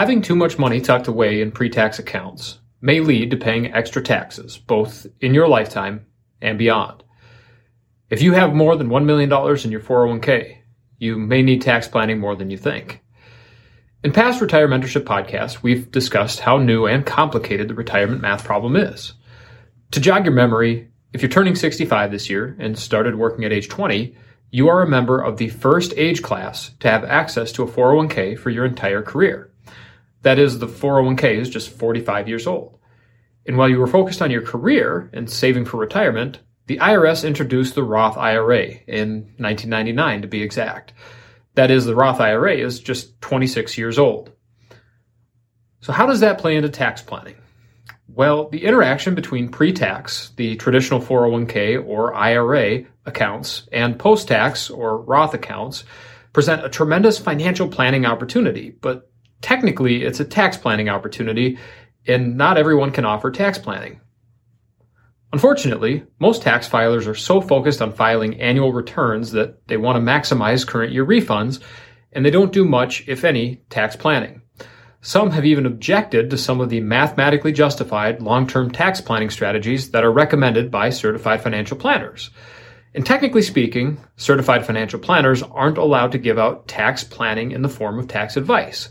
Having too much money tucked away in pre tax accounts may lead to paying extra taxes, both in your lifetime and beyond. If you have more than $1 million in your 401k, you may need tax planning more than you think. In past Retire Mentorship podcasts, we've discussed how new and complicated the retirement math problem is. To jog your memory, if you're turning 65 this year and started working at age 20, you are a member of the first age class to have access to a 401k for your entire career. That is, the 401k is just 45 years old. And while you were focused on your career and saving for retirement, the IRS introduced the Roth IRA in 1999 to be exact. That is, the Roth IRA is just 26 years old. So, how does that play into tax planning? Well, the interaction between pre tax, the traditional 401k or IRA accounts, and post tax or Roth accounts present a tremendous financial planning opportunity, but technically it's a tax planning opportunity, and not everyone can offer tax planning. Unfortunately, most tax filers are so focused on filing annual returns that they want to maximize current year refunds, and they don't do much, if any, tax planning. Some have even objected to some of the mathematically justified long term tax planning strategies that are recommended by certified financial planners. And technically speaking, certified financial planners aren't allowed to give out tax planning in the form of tax advice.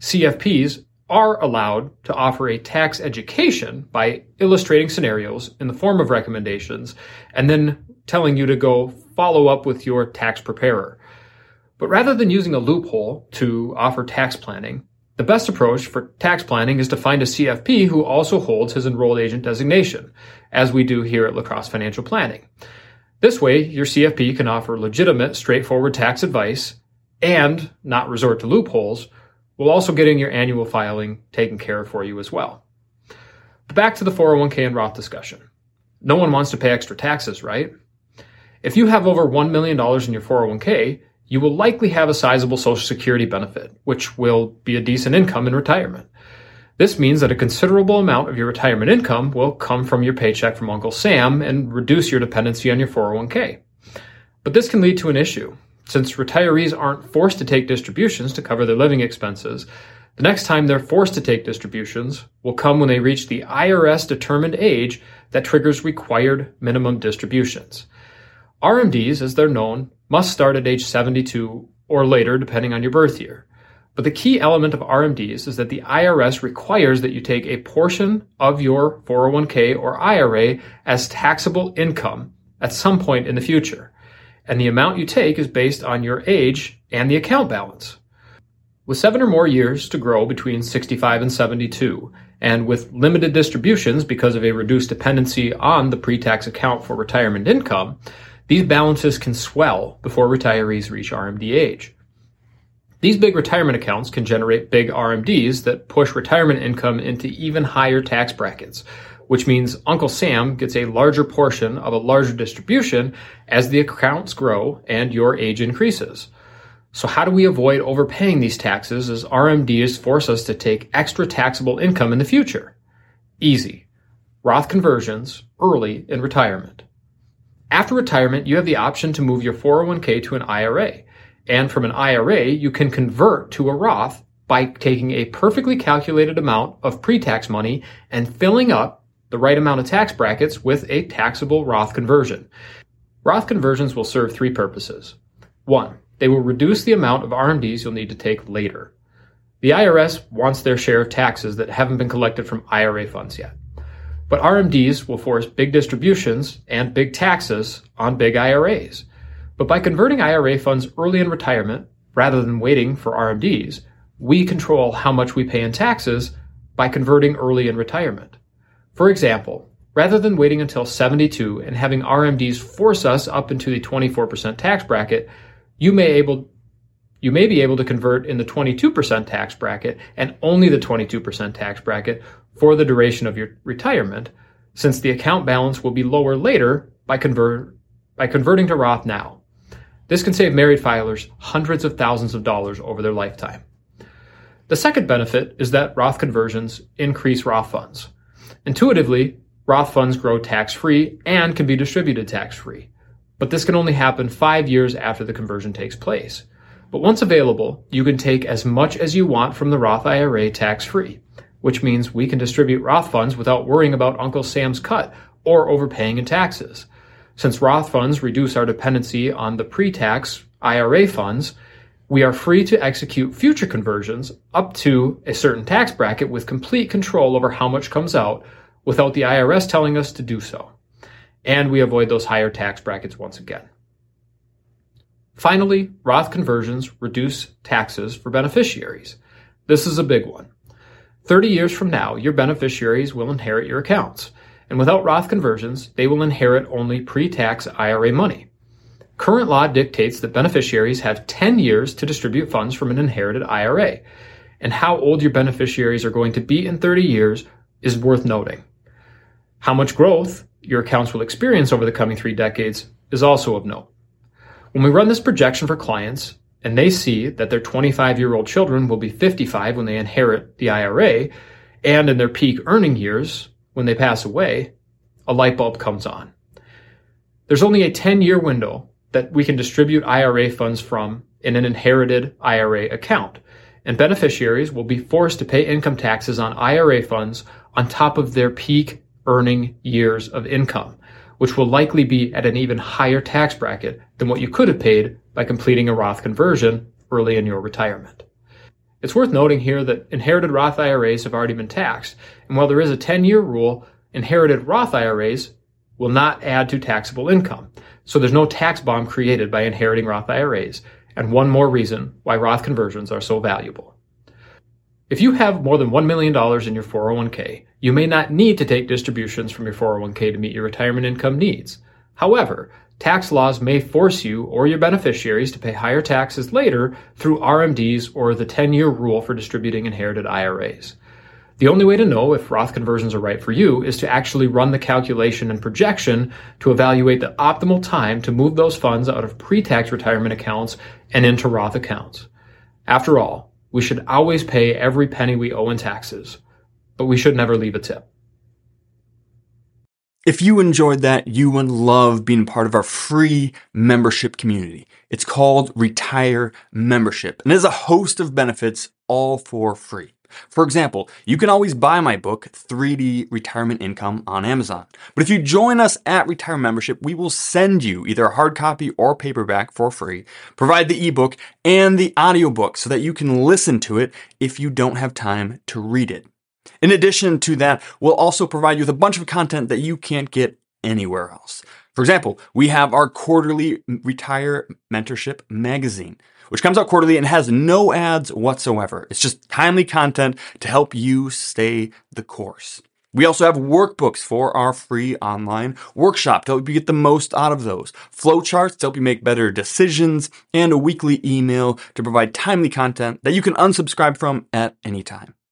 CFPs are allowed to offer a tax education by illustrating scenarios in the form of recommendations and then telling you to go follow up with your tax preparer. But rather than using a loophole to offer tax planning, the best approach for tax planning is to find a CFP who also holds his enrolled agent designation, as we do here at Lacrosse Financial Planning. This way, your CFP can offer legitimate, straightforward tax advice and not resort to loopholes while also getting your annual filing taken care of for you as well. But back to the 401k and Roth discussion. No one wants to pay extra taxes, right? If you have over $1 million in your 401k, you will likely have a sizable Social Security benefit, which will be a decent income in retirement. This means that a considerable amount of your retirement income will come from your paycheck from Uncle Sam and reduce your dependency on your 401k. But this can lead to an issue. Since retirees aren't forced to take distributions to cover their living expenses, the next time they're forced to take distributions will come when they reach the IRS determined age that triggers required minimum distributions. RMDs, as they're known, must start at age 72 or later, depending on your birth year. But the key element of RMDs is that the IRS requires that you take a portion of your 401k or IRA as taxable income at some point in the future and the amount you take is based on your age and the account balance. With seven or more years to grow between 65 and 72, and with limited distributions because of a reduced dependency on the pre-tax account for retirement income, these balances can swell before retirees reach RMD age. These big retirement accounts can generate big RMDs that push retirement income into even higher tax brackets, which means Uncle Sam gets a larger portion of a larger distribution as the accounts grow and your age increases. So, how do we avoid overpaying these taxes as RMDs force us to take extra taxable income in the future? Easy. Roth conversions early in retirement. After retirement, you have the option to move your 401k to an IRA. And from an IRA, you can convert to a Roth by taking a perfectly calculated amount of pre tax money and filling up the right amount of tax brackets with a taxable Roth conversion. Roth conversions will serve three purposes. One, they will reduce the amount of RMDs you'll need to take later. The IRS wants their share of taxes that haven't been collected from IRA funds yet. But RMDs will force big distributions and big taxes on big IRAs. But by converting IRA funds early in retirement, rather than waiting for RMDs, we control how much we pay in taxes by converting early in retirement. For example, rather than waiting until 72 and having RMDs force us up into the 24% tax bracket, you may able you may be able to convert in the 22% tax bracket and only the 22% tax bracket for the duration of your retirement, since the account balance will be lower later by, convert, by converting to Roth now. This can save married filers hundreds of thousands of dollars over their lifetime. The second benefit is that Roth conversions increase Roth funds. Intuitively, Roth funds grow tax free and can be distributed tax free. But this can only happen five years after the conversion takes place. But once available, you can take as much as you want from the Roth IRA tax free, which means we can distribute Roth funds without worrying about Uncle Sam's cut or overpaying in taxes. Since Roth funds reduce our dependency on the pre tax IRA funds, we are free to execute future conversions up to a certain tax bracket with complete control over how much comes out without the IRS telling us to do so. And we avoid those higher tax brackets once again. Finally, Roth conversions reduce taxes for beneficiaries. This is a big one. 30 years from now, your beneficiaries will inherit your accounts, and without Roth conversions, they will inherit only pre tax IRA money. Current law dictates that beneficiaries have 10 years to distribute funds from an inherited IRA, and how old your beneficiaries are going to be in 30 years is worth noting. How much growth your accounts will experience over the coming three decades is also of note. When we run this projection for clients, and they see that their 25 year old children will be 55 when they inherit the IRA, and in their peak earning years, when they pass away, a light bulb comes on. There's only a 10 year window that we can distribute IRA funds from in an inherited IRA account. And beneficiaries will be forced to pay income taxes on IRA funds on top of their peak earning years of income, which will likely be at an even higher tax bracket than what you could have paid by completing a Roth conversion early in your retirement. It's worth noting here that inherited Roth IRAs have already been taxed, and while there is a 10 year rule, inherited Roth IRAs will not add to taxable income. So there's no tax bomb created by inheriting Roth IRAs, and one more reason why Roth conversions are so valuable. If you have more than $1 million in your 401k, you may not need to take distributions from your 401k to meet your retirement income needs. However, tax laws may force you or your beneficiaries to pay higher taxes later through RMDs or the 10 year rule for distributing inherited IRAs. The only way to know if Roth conversions are right for you is to actually run the calculation and projection to evaluate the optimal time to move those funds out of pre tax retirement accounts and into Roth accounts. After all, we should always pay every penny we owe in taxes, but we should never leave a tip. If you enjoyed that, you would love being part of our free membership community. It's called Retire Membership and has a host of benefits all for free. For example, you can always buy my book, 3D Retirement Income, on Amazon. But if you join us at Retire Membership, we will send you either a hard copy or paperback for free, provide the ebook and the audiobook so that you can listen to it if you don't have time to read it. In addition to that, we'll also provide you with a bunch of content that you can't get anywhere else. For example, we have our quarterly Retire Mentorship magazine which comes out quarterly and has no ads whatsoever. It's just timely content to help you stay the course. We also have workbooks for our free online workshop to help you get the most out of those, flowcharts to help you make better decisions, and a weekly email to provide timely content that you can unsubscribe from at any time.